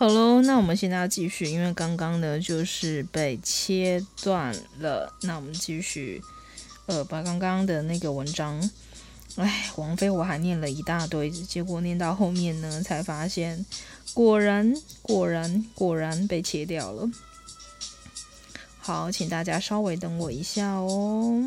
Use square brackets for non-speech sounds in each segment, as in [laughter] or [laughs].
好喽，那我们现在要继续，因为刚刚呢就是被切断了。那我们继续，呃，把刚刚的那个文章，哎，王菲我还念了一大堆，结果念到后面呢，才发现果然果然果然被切掉了。好，请大家稍微等我一下哦。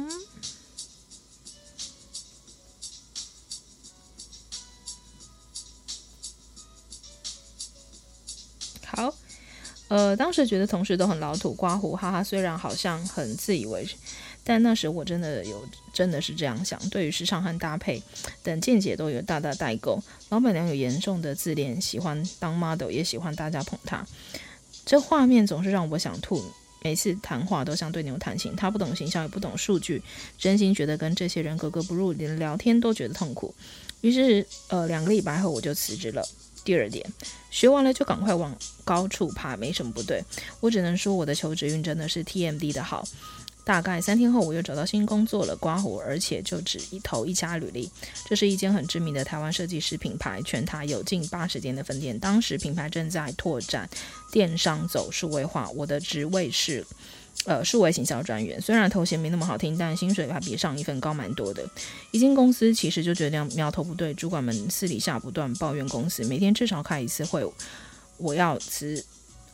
呃，当时觉得同事都很老土、刮胡，哈哈。虽然好像很自以为是，但那时我真的有真的是这样想。对于时尚和搭配等见解都有大大代沟。老板娘有严重的自恋，喜欢当 model，也喜欢大家捧她。这画面总是让我想吐。每次谈话都像对牛弹琴，他不懂形象，也不懂数据，真心觉得跟这些人格格不入，连聊天都觉得痛苦。于是，呃，两个礼拜后我就辞职了。第二点，学完了就赶快往高处爬，没什么不对。我只能说，我的求职运真的是 TMD 的好。大概三天后，我又找到新工作了，刮胡，而且就只一投一家履历。这是一间很知名的台湾设计师品牌，全台有近八十间的分店。当时品牌正在拓展电商走数位化，我的职位是呃数位行销专员。虽然头衔没那么好听，但薪水还比上一份高蛮多的。一进公司其实就觉得苗头不对，主管们私底下不断抱怨公司，每天至少开一次会，我要辞。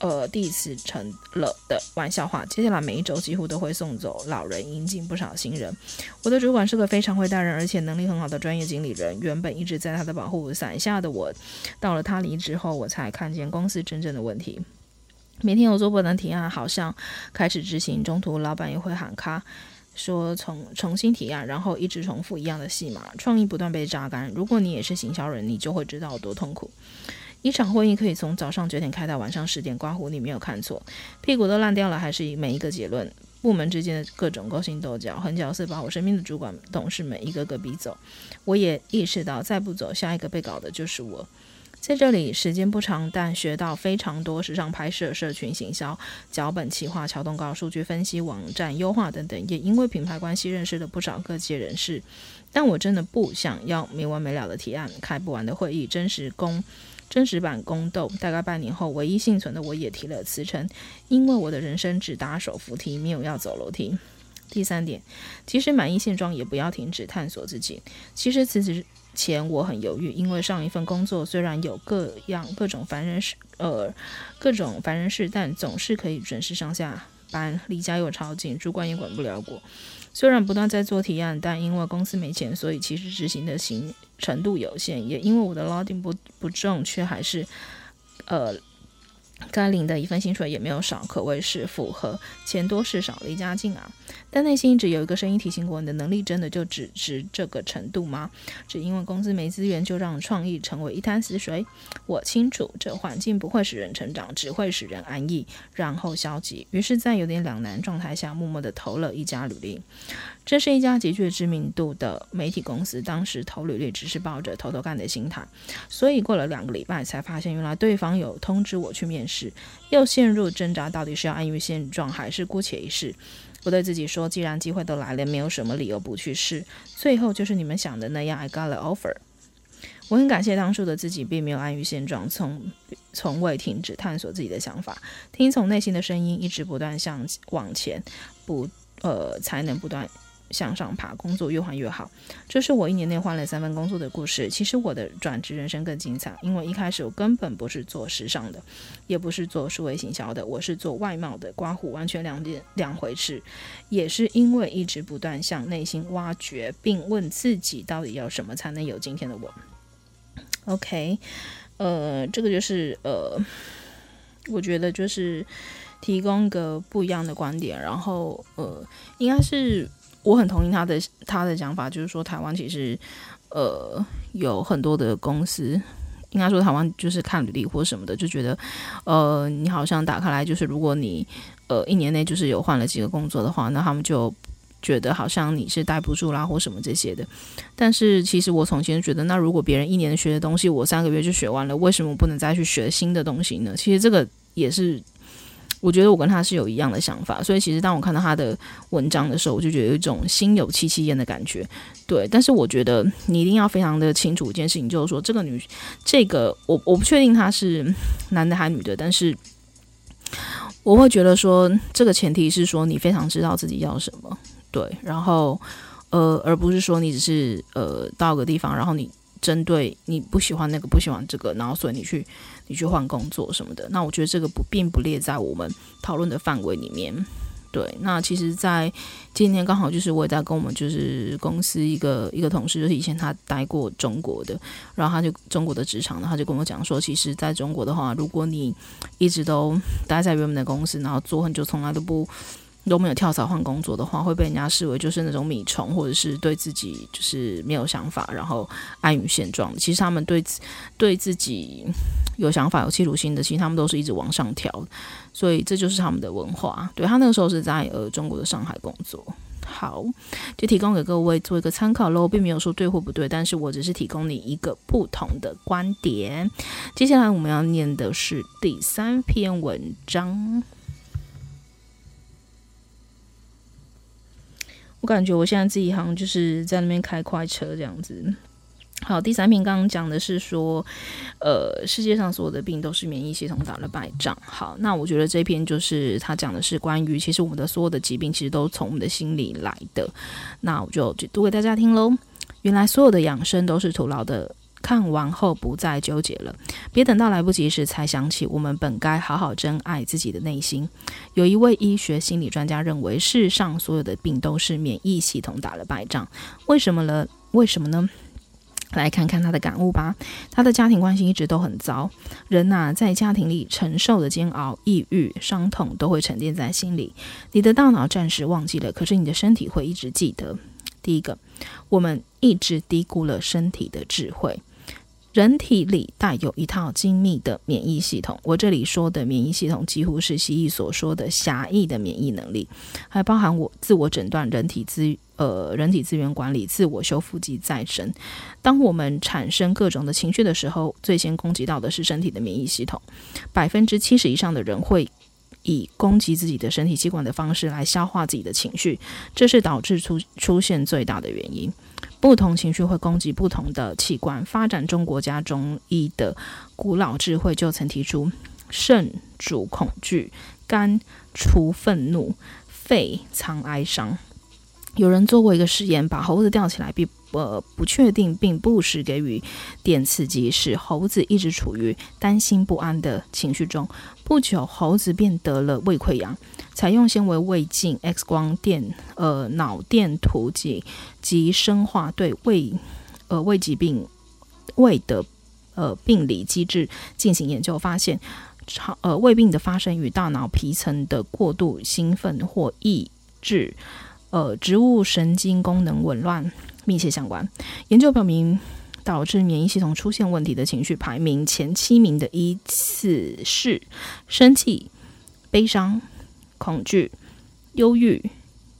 呃，第一次成了的玩笑话。接下来每一周几乎都会送走老人，引进不少新人。我的主管是个非常会带人，而且能力很好的专业经理人。原本一直在他的保护伞下的我，到了他离职后，我才看见公司真正的问题。每天有做不能提案，好像开始执行，中途老板也会喊卡，说重重新提案，然后一直重复一样的戏码，创意不断被榨干。如果你也是行销人，你就会知道有多痛苦。一场会议可以从早上九点开到晚上十点，刮胡你没有看错，屁股都烂掉了，还是每一个结论，部门之间的各种勾心斗角，狠角色把我身边的主管、董事们一个个逼走。我也意识到，再不走，下一个被搞的就是我。在这里时间不长，但学到非常多：时尚拍摄、社群行销、脚本企划、桥动稿、数据分析、网站优化等等。也因为品牌关系认识了不少各界人士。但我真的不想要没完没了的提案，开不完的会议，真实攻。真实版宫斗，大概半年后，唯一幸存的我也提了辞呈，因为我的人生只搭手扶梯，没有要走楼梯。第三点，即使满意现状，也不要停止探索自己。其实辞职前我很犹豫，因为上一份工作虽然有各样各种烦人事，呃，各种烦人事，但总是可以准时上下班，离家又超近，主管也管不了我。虽然不断在做提案，但因为公司没钱，所以其实执行的行程度有限。也因为我的 loading 不不正确还是，呃。该领的一份薪水也没有少，可谓是符合钱多事少离家近啊。但内心一直有一个声音提醒过：你的能力真的就只值这个程度吗？只因为公司没资源，就让创意成为一滩死水？我清楚，这环境不会使人成长，只会使人安逸，然后消极。于是，在有点两难状态下，默默地投了一家履历。这是一家极具知名度的媒体公司。当时投履历只是抱着偷偷干的心态，所以过了两个礼拜才发现，原来对方有通知我去面，又陷入挣扎，到底是要安于现状，还是姑且一试？我对自己说，既然机会都来了，没有什么理由不去试。最后就是你们想的那样，I got the offer。我很感谢当初的自己，并没有安于现状，从从未停止探索自己的想法，听从内心的声音，一直不断向往前，不呃才能不断。向上爬，工作越换越好。这是我一年内换了三份工作的故事。其实我的转职人生更精彩，因为一开始我根本不是做时尚的，也不是做数位行销的，我是做外贸的，刮胡完全两件两回事。也是因为一直不断向内心挖掘，并问自己到底要什么才能有今天的我。OK，呃，这个就是呃，我觉得就是提供个不一样的观点，然后呃，应该是。我很同意他的他的讲法，就是说台湾其实，呃，有很多的公司，应该说台湾就是看履历或什么的，就觉得，呃，你好像打开来就是，如果你呃一年内就是有换了几个工作的话，那他们就觉得好像你是待不住啦或什么这些的。但是其实我从前觉得，那如果别人一年学的东西我三个月就学完了，为什么不能再去学新的东西呢？其实这个也是。我觉得我跟他是有一样的想法，所以其实当我看到他的文章的时候，我就觉得有一种心有戚戚焉的感觉。对，但是我觉得你一定要非常的清楚一件事情，就是说这个女，这个我我不确定他是男的还是女的，但是我会觉得说这个前提是说你非常知道自己要什么，对，然后呃，而不是说你只是呃到个地方，然后你。针对你不喜欢那个，不喜欢这个，然后所以你去你去换工作什么的，那我觉得这个不并不列在我们讨论的范围里面。对，那其实，在今天刚好就是我也在跟我们就是公司一个一个同事，就是以前他待过中国的，然后他就中国的职场，他就跟我讲说，其实在中国的话，如果你一直都待在原本的公司，然后做很久，从来都不。都没有跳槽换工作的话，会被人家视为就是那种米虫，或者是对自己就是没有想法，然后安于现状。其实他们对对自己有想法、有企图心的，其实他们都是一直往上跳。所以这就是他们的文化。对，他那个时候是在呃中国的上海工作。好，就提供给各位做一个参考喽，并没有说对或不对，但是我只是提供你一个不同的观点。接下来我们要念的是第三篇文章。我感觉我现在自己好像就是在那边开快车这样子。好，第三篇刚刚讲的是说，呃，世界上所有的病都是免疫系统打了败仗。好，那我觉得这篇就是他讲的是关于，其实我们的所有的疾病其实都从我们的心里来的。那我就就读给大家听喽。原来所有的养生都是徒劳的。看完后不再纠结了，别等到来不及时才想起，我们本该好好珍爱自己的内心。有一位医学心理专家认为，世上所有的病都是免疫系统打了败仗。为什么呢？为什么呢？来看看他的感悟吧。他的家庭关系一直都很糟，人呐、在家庭里承受的煎熬、抑郁、伤痛都会沉淀在心里。你的大脑暂时忘记了，可是你的身体会一直记得。第一个，我们一直低估了身体的智慧。人体里带有一套精密的免疫系统，我这里说的免疫系统几乎是西医所说的狭义的免疫能力，还包含我自我诊断、人体资呃人体资源管理、自我修复及再生。当我们产生各种的情绪的时候，最先攻击到的是身体的免疫系统。百分之七十以上的人会以攻击自己的身体器官的方式来消化自己的情绪，这是导致出出现最大的原因。不同情绪会攻击不同的器官。发展中国家中医的古老智慧就曾提出：肾主恐惧，肝除愤怒，肺藏哀伤。有人做过一个实验，把猴子吊起来，并呃不确定并不时给予电刺激，使猴子一直处于担心不安的情绪中。不久，猴子便得了胃溃疡。采用纤维胃镜、X 光电、呃脑电图及及生化对胃呃胃疾病胃的呃病理机制进行研究，发现超呃胃病的发生与大脑皮层的过度兴奋或抑制呃植物神经功能紊乱密切相关。研究表明，导致免疫系统出现问题的情绪排名前七名的依次是生气、悲伤、恐惧、忧郁、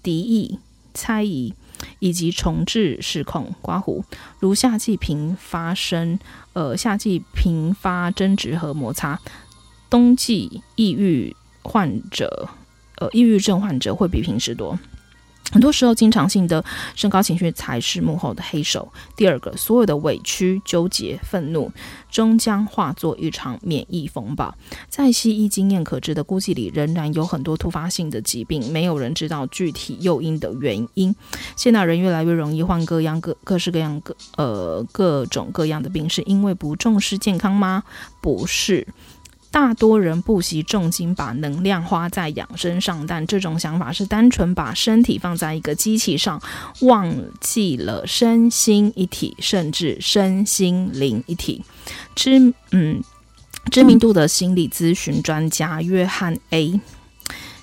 敌意、猜疑以及重置失控、刮胡。如夏季频发生，呃，夏季频发争执和摩擦，冬季抑郁患者，呃，抑郁症患者会比平时多。很多时候，经常性的升高情绪才是幕后的黑手。第二个，所有的委屈、纠结、愤怒，终将化作一场免疫风暴。在西医经验可知的估计里，仍然有很多突发性的疾病，没有人知道具体诱因的原因。现代人越来越容易患各样各各式各样各呃各种各样的病，是因为不重视健康吗？不是。大多人不惜重金把能量花在养生上，但这种想法是单纯把身体放在一个机器上，忘记了身心一体，甚至身心灵一体。知嗯，知名度的心理咨询专家约翰 A.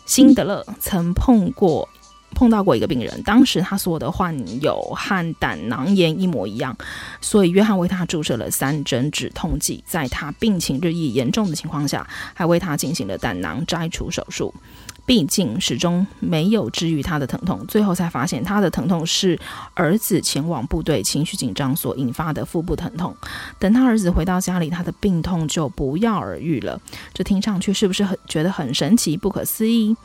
辛德勒曾碰过。碰到过一个病人，当时他所有的患有和胆囊炎一模一样，所以约翰为他注射了三针止痛剂，在他病情日益严重的情况下，还为他进行了胆囊摘除手术。毕竟始终没有治愈他的疼痛，最后才发现他的疼痛是儿子前往部队情绪紧张所引发的腹部疼痛。等他儿子回到家里，他的病痛就不药而愈了。这听上去是不是很觉得很神奇、不可思议？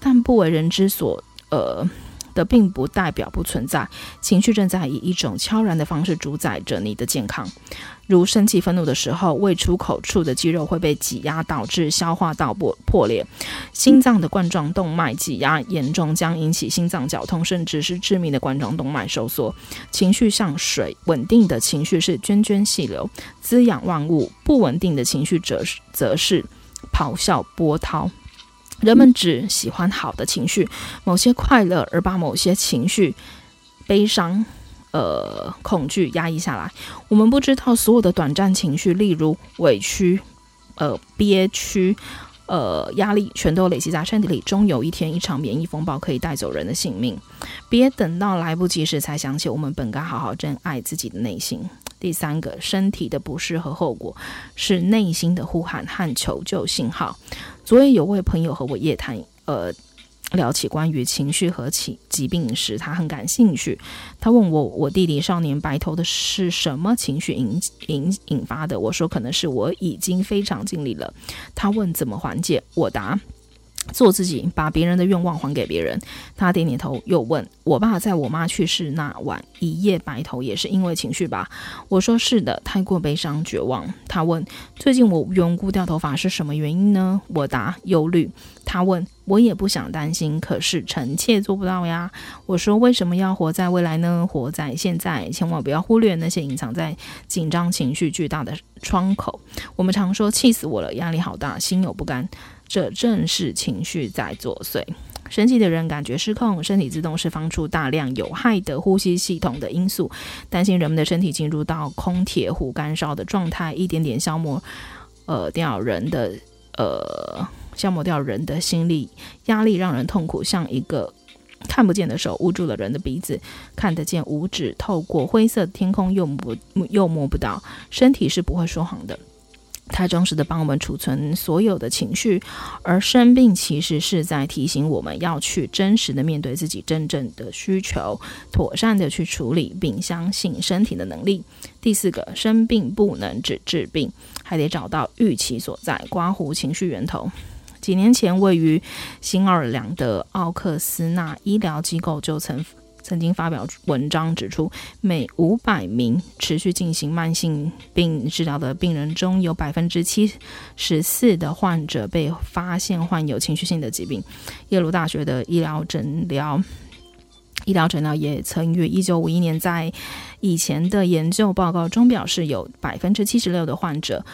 但不为人知所呃。的并不代表不存在，情绪正在以一种悄然的方式主宰着你的健康。如生气、愤怒的时候，胃出口处的肌肉会被挤压，导致消化道破破裂；心脏的冠状动脉挤压严重，将引起心脏绞痛，甚至是致命的冠状动脉收缩。情绪像水，稳定的情绪是涓涓细流，滋养万物；不稳定的情绪则则是咆哮波涛。人们只喜欢好的情绪，某些快乐，而把某些情绪，悲伤、呃，恐惧压抑下来。我们不知道所有的短暂情绪，例如委屈、呃，憋屈、呃，压力，全都累积在身体里。终有一天，一场免疫风暴可以带走人的性命。别等到来不及时才想起，我们本该好好珍爱自己的内心。第三个，身体的不适和后果是内心的呼喊和求救信号。昨天有位朋友和我夜谈，呃，聊起关于情绪和疾疾病时，他很感兴趣。他问我，我弟弟少年白头的是什么情绪引引引发的？我说，可能是我已经非常尽力了。他问怎么缓解？我答。做自己，把别人的愿望还给别人。他点点头，又问我爸，在我妈去世那晚一夜白头，也是因为情绪吧？我说是的，太过悲伤绝望。他问最近我无缘故掉头发是什么原因呢？我答忧虑。他问我也不想担心，可是臣妾做不到呀。我说为什么要活在未来呢？活在现在，千万不要忽略那些隐藏在紧张情绪巨大的窗口。我们常说气死我了，压力好大，心有不甘。这正是情绪在作祟。生气的人感觉失控，身体自动释放出大量有害的呼吸系统的因素，担心人们的身体进入到空铁壶干烧的状态，一点点消磨，呃，掉人的，呃，消磨掉人的心力。压力让人痛苦，像一个看不见的手捂住了人的鼻子，看得见五指透过灰色天空又不又摸不到。身体是不会说谎的。太忠实的帮我们储存所有的情绪，而生病其实是在提醒我们要去真实的面对自己真正的需求，妥善的去处理，并相信身体的能力。第四个，生病不能只治病，还得找到郁其所在，刮胡情绪源头。几年前，位于新奥尔良的奥克斯纳医疗机构就曾。曾经发表文章指出，每五百名持续进行慢性病治疗的病人中，有百分之七十四的患者被发现患有情绪性的疾病。耶鲁大学的医疗诊疗医疗诊疗也曾于一九五一年在以前的研究报告中表示，有百分之七十六的患者。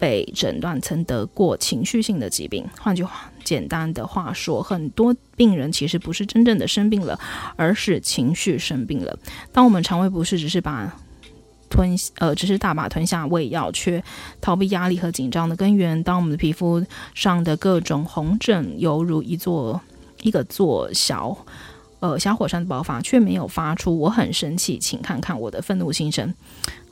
被诊断曾得过情绪性的疾病。换句话，简单的话说，很多病人其实不是真正的生病了，而是情绪生病了。当我们肠胃不适，只是把吞呃，只是大把吞下胃药，却逃避压力和紧张的根源。当我们的皮肤上的各种红疹犹如一座一个座小呃小火山的爆发，却没有发出“我很生气，请看看我的愤怒心声”。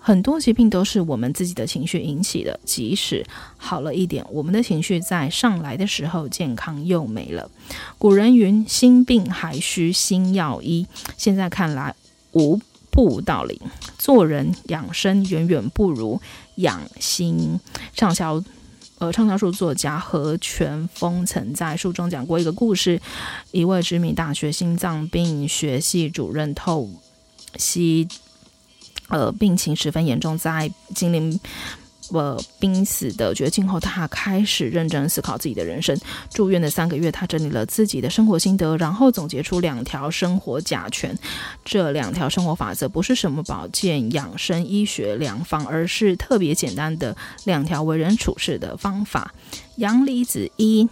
很多疾病都是我们自己的情绪引起的，即使好了一点，我们的情绪在上来的时候，健康又没了。古人云：“心病还需心药医。”现在看来无不无道理。做人养生远远不如养心。畅销呃畅销书作家何全峰曾在书中讲过一个故事：一位知名大学心脏病学系主任透析。呃，病情十分严重，在经历呃濒死的绝境后，他开始认真思考自己的人生。住院的三个月，他整理了自己的生活心得，然后总结出两条生活甲醛。这两条生活法则不是什么保健养生医学良方，而是特别简单的两条为人处事的方法。阳离子一，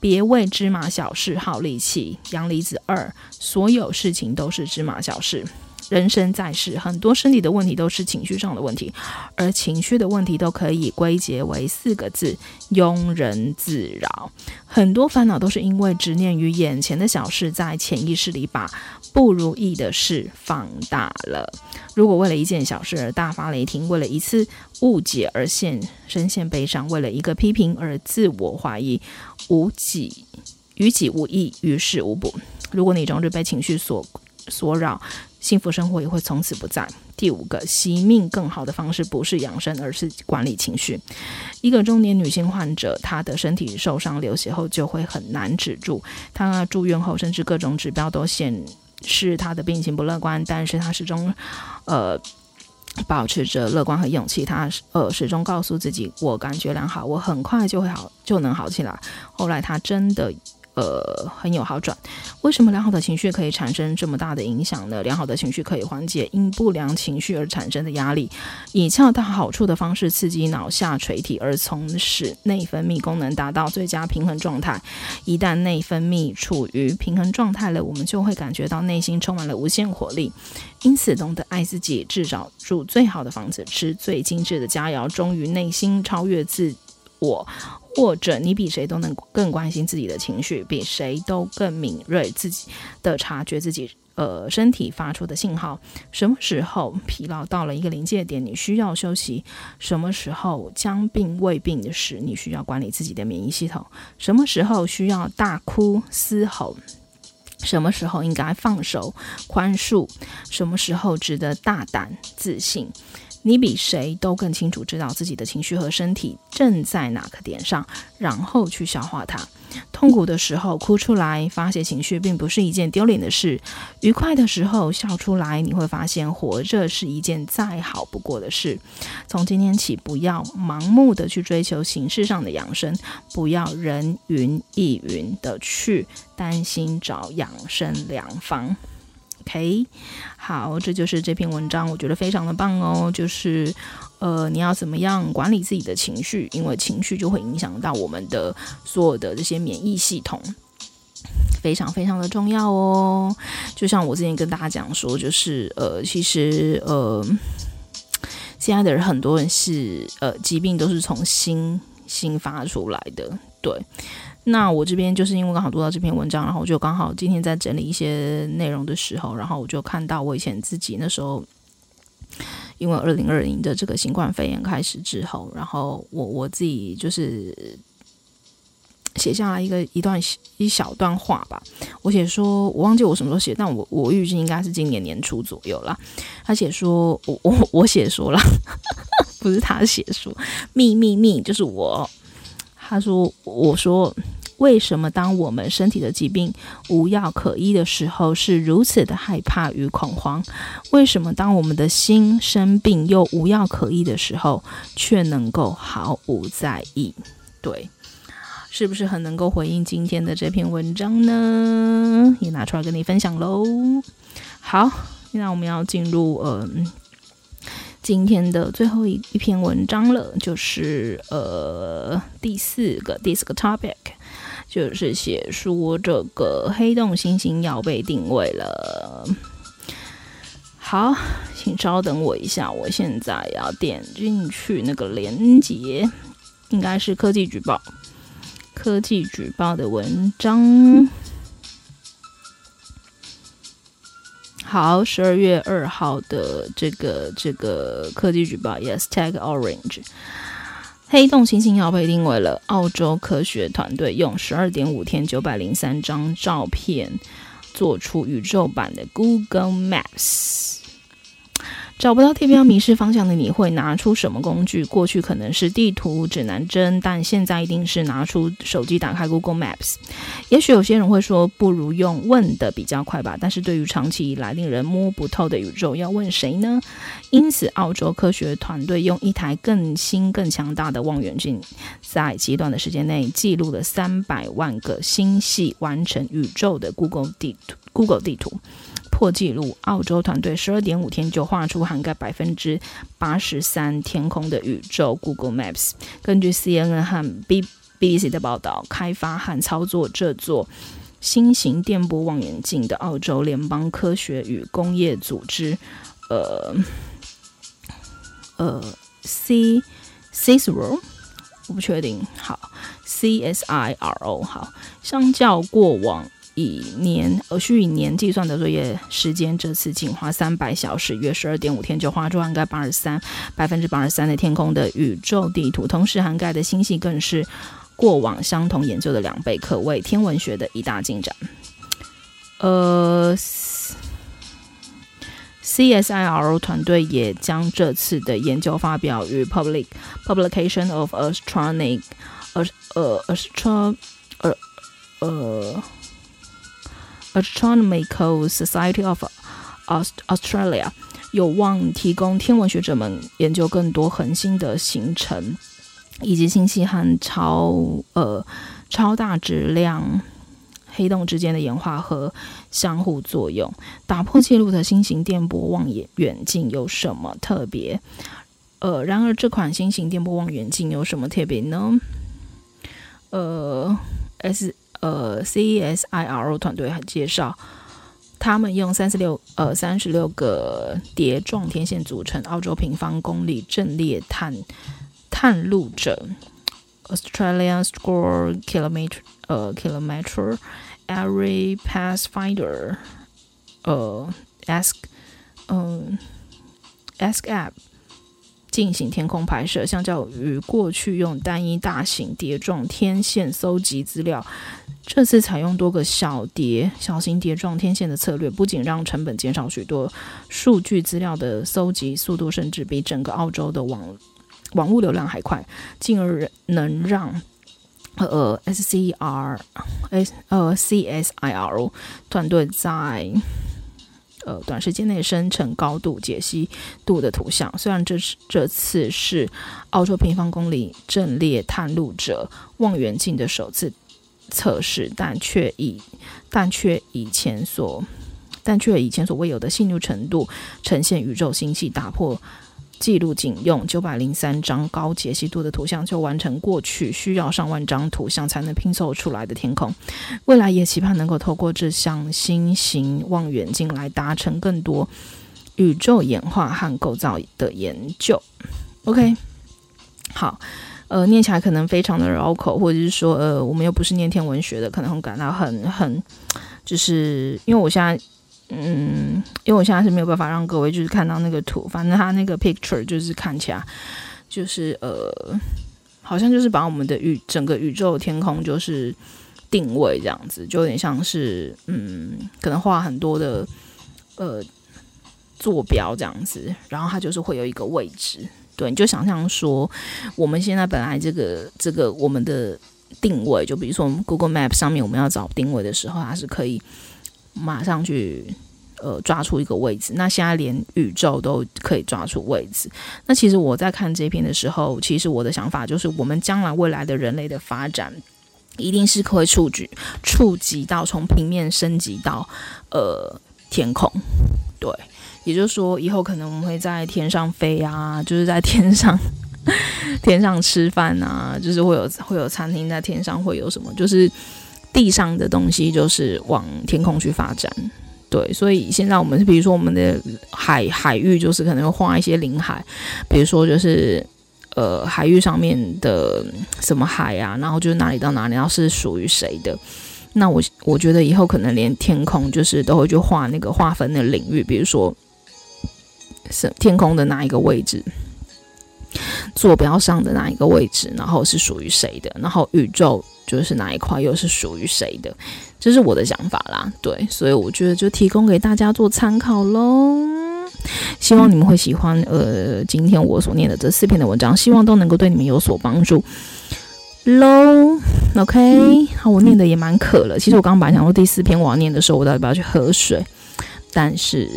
别为芝麻小事耗力气；阳离子二，所有事情都是芝麻小事。人生在世，很多身体的问题都是情绪上的问题，而情绪的问题都可以归结为四个字：庸人自扰。很多烦恼都是因为执念于眼前的小事，在潜意识里把不如意的事放大了。如果为了一件小事而大发雷霆，为了一次误解而陷深陷悲伤，为了一个批评而自我怀疑，无己。于己无益，于事无补。如果你终日被情绪所所扰，幸福生活也会从此不在。第五个，惜命更好的方式不是养生，而是管理情绪。一个中年女性患者，她的身体受伤流血后就会很难止住。她住院后，甚至各种指标都显示她的病情不乐观，但是她始终，呃，保持着乐观和勇气。她呃始终告诉自己，我感觉良好，我很快就会好，就能好起来。后来她真的。呃，很有好转。为什么良好的情绪可以产生这么大的影响呢？良好的情绪可以缓解因不良情绪而产生的压力，以恰到好处的方式刺激脑下垂体，而从使内分泌功能达到最佳平衡状态。一旦内分泌处于平衡状态了，我们就会感觉到内心充满了无限活力。因此，懂得爱自己，至少住最好的房子，吃最精致的佳肴，忠于内心，超越自我。或者你比谁都能更关心自己的情绪，比谁都更敏锐自己的察觉自己呃身体发出的信号。什么时候疲劳到了一个临界点，你需要休息；什么时候将病未病的时，你需要管理自己的免疫系统；什么时候需要大哭嘶吼；什么时候应该放手宽恕；什么时候值得大胆自信。你比谁都更清楚知道自己的情绪和身体正在哪个点上，然后去消化它。痛苦的时候哭出来发泄情绪，并不是一件丢脸的事；愉快的时候笑出来，你会发现活着是一件再好不过的事。从今天起，不要盲目的去追求形式上的养生，不要人云亦云的去担心找养生良方。OK，好，这就是这篇文章，我觉得非常的棒哦。就是，呃，你要怎么样管理自己的情绪？因为情绪就会影响到我们的所有的这些免疫系统，非常非常的重要哦。就像我之前跟大家讲说，就是，呃，其实，呃，现在的人很多人是，呃，疾病都是从心新发出来的，对。那我这边就是因为刚好读到这篇文章，然后我就刚好今天在整理一些内容的时候，然后我就看到我以前自己那时候，因为二零二零的这个新冠肺炎开始之后，然后我我自己就是写下来一个一段一小段话吧。我写说，我忘记我什么时候写，但我我预计应该是今年年初左右啦。他写说，我我我写说了，[laughs] 不是他写说，秘密密就是我。他说：“我说，为什么当我们身体的疾病无药可医的时候，是如此的害怕与恐慌？为什么当我们的心生病又无药可医的时候，却能够毫无在意？对，是不是很能够回应今天的这篇文章呢？也拿出来跟你分享喽。好，那我们要进入嗯。”今天的最后一一篇文章了，就是呃第四个第四个 topic，就是写说这个黑洞星星要被定位了。好，请稍等我一下，我现在要点进去那个链接，应该是科技举报，科技举报的文章。[laughs] 好，十二月二号的这个这个科技举报，Yes, Tech Orange，黑洞星星要被定位了。澳洲科学团队用十二点五天九百零三张照片，做出宇宙版的 Google Maps。找不到地标、迷失方向的你会拿出什么工具？过去可能是地图、指南针，但现在一定是拿出手机，打开 Google Maps。也许有些人会说，不如用问的比较快吧。但是对于长期以来令人摸不透的宇宙，要问谁呢？因此，澳洲科学团队用一台更新、更强大的望远镜，在极短的时间内记录了三百万个星系，完成宇宙的 Google 地图。Google 地图。破纪录，澳洲团队十二点五天就画出涵盖百分之八十三天空的宇宙。Google Maps 根据 CNN 和 BBC 的报道，开发和操作这座新型电波望远镜的澳洲联邦科学与工业组织，呃呃，C CSIRO，我不确定。好，CSIRO，好，相较过往。以年而需以年计算的作业时间，这次仅花三百小时，约十二点五天就画出涵盖八十三百分之八十三的天空的宇宙地图，同时涵盖的星系更是过往相同研究的两倍，可谓天文学的一大进展。呃，CSIRO 团队也将这次的研究发表于 Public Publication of Astronomic 呃呃 Astro 呃呃 Astronomical Society of Australia，有望提供天文学者们研究更多恒星的形成，以及星系和超呃超大质量黑洞之间的演化和相互作用。打破记录的新型电波望远镜有什么特别？呃，然而这款新型电波望远镜有什么特别呢？呃，S 呃，CESIRO 团队还介绍，他们用三十六呃三十六个碟状天线组成澳洲平方公里阵列探探路者 Australian Square Kilometre 呃 Kilometre Array Pathfinder 呃 Ask 嗯 Ask App。进行天空拍摄，相较于过去用单一大型碟状天线搜集资料，这次采用多个小碟、小型碟状天线的策略，不仅让成本减少许多，数据资料的搜集速度甚至比整个澳洲的网网物流量还快，进而能让呃 S C R S 呃 C S I R O 团队在。呃，短时间内生成高度解析度的图像。虽然这是这次是澳洲平方公里阵列探路者望远镜的首次测试，但却以但却以前所但却以前所未有的细腻程度呈现宇宙星系，打破。记录仅用九百零三张高解析度的图像就完成过去需要上万张图像才能拼凑出来的天空。未来也期盼能够透过这项新型望远镜来达成更多宇宙演化和构造的研究。OK，好，呃，念起来可能非常的绕口，或者是说，呃，我们又不是念天文学的，可能会感到很很，就是因为我现在。嗯，因为我现在是没有办法让各位就是看到那个图，反正它那个 picture 就是看起来就是呃，好像就是把我们的宇整个宇宙天空就是定位这样子，就有点像是嗯，可能画很多的呃坐标这样子，然后它就是会有一个位置，对，你就想象说我们现在本来这个这个我们的定位，就比如说我们 Google Map 上面我们要找定位的时候，它是可以。马上去，呃，抓出一个位置。那现在连宇宙都可以抓出位置。那其实我在看这篇的时候，其实我的想法就是，我们将来未来的人类的发展，一定是会触及触及到从平面升级到呃天空。对，也就是说，以后可能我们会在天上飞啊，就是在天上 [laughs] 天上吃饭啊，就是会有会有餐厅在天上，会有什么就是。地上的东西就是往天空去发展，对，所以现在我们比如说我们的海海域就是可能会画一些领海，比如说就是呃海域上面的什么海啊，然后就是哪里到哪里，然后是属于谁的。那我我觉得以后可能连天空就是都会去画那个划分的领域，比如说是天空的哪一个位置，坐标上的哪一个位置，然后是属于谁的，然后宇宙。就是哪一块又是属于谁的，这是我的想法啦。对，所以我觉得就提供给大家做参考喽。希望你们会喜欢呃，今天我所念的这四篇的文章，希望都能够对你们有所帮助喽。OK，好，我念的也蛮渴了。其实我刚刚本来想说第四篇我要念的时候，我到底要不要去喝水？但是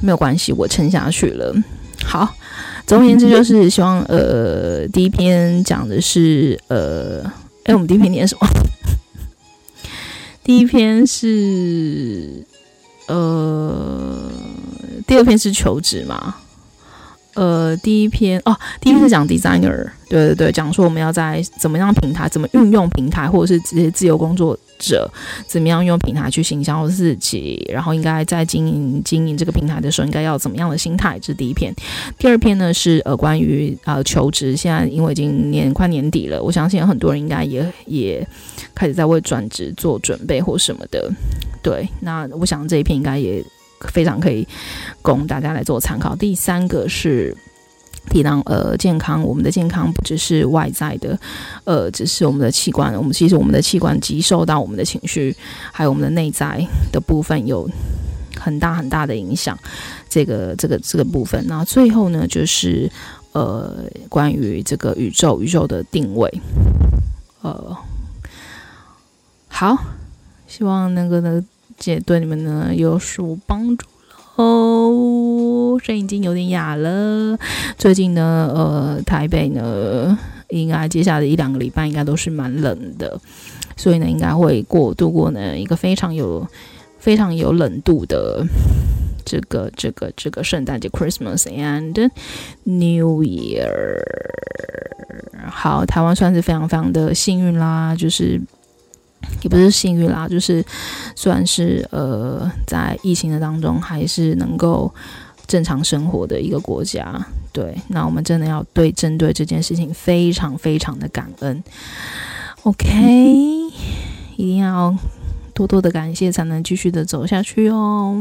没有关系，我撑下去了。好，总而言之就是希望呃，第一篇讲的是呃。哎，我们第一篇念什么？[laughs] 第一篇是呃，第二篇是求职嘛？呃，第一篇哦，第一篇是讲 designer，对对对，讲说我们要在怎么样平台，怎么运用平台，或者是这些自由工作者怎么样用平台去行销自己，然后应该在经营经营这个平台的时候，应该要怎么样的心态？这是第一篇。第二篇呢是呃关于呃求职，现在因为已经年快年底了，我相信很多人应该也也开始在为转职做准备或什么的。对，那我想这一篇应该也。非常可以供大家来做参考。第三个是提到呃健康，我们的健康不只是外在的，呃，只是我们的器官，我们其实我们的器官极受到我们的情绪，还有我们的内在的部分有很大很大的影响。这个这个这个部分，那最后呢，就是呃关于这个宇宙宇宙的定位，呃，好，希望那个呢，姐对你们呢有所帮助喽。声音已经有点哑了。最近呢，呃，台北呢，应该接下来的一两个礼拜应该都是蛮冷的，所以呢，应该会过度过呢一个非常有非常有冷度的这个这个这个圣诞节 Christmas and New Year。好，台湾算是非常非常的幸运啦，就是也不是幸运啦，就是算是呃在疫情的当中还是能够。正常生活的一个国家，对，那我们真的要对针对这件事情非常非常的感恩，OK，[laughs] 一定要多多的感谢，才能继续的走下去哦。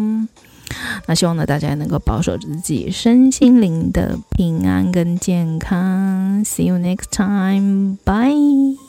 那希望呢，大家能够保守自己身心灵的平安跟健康。See you next time, bye.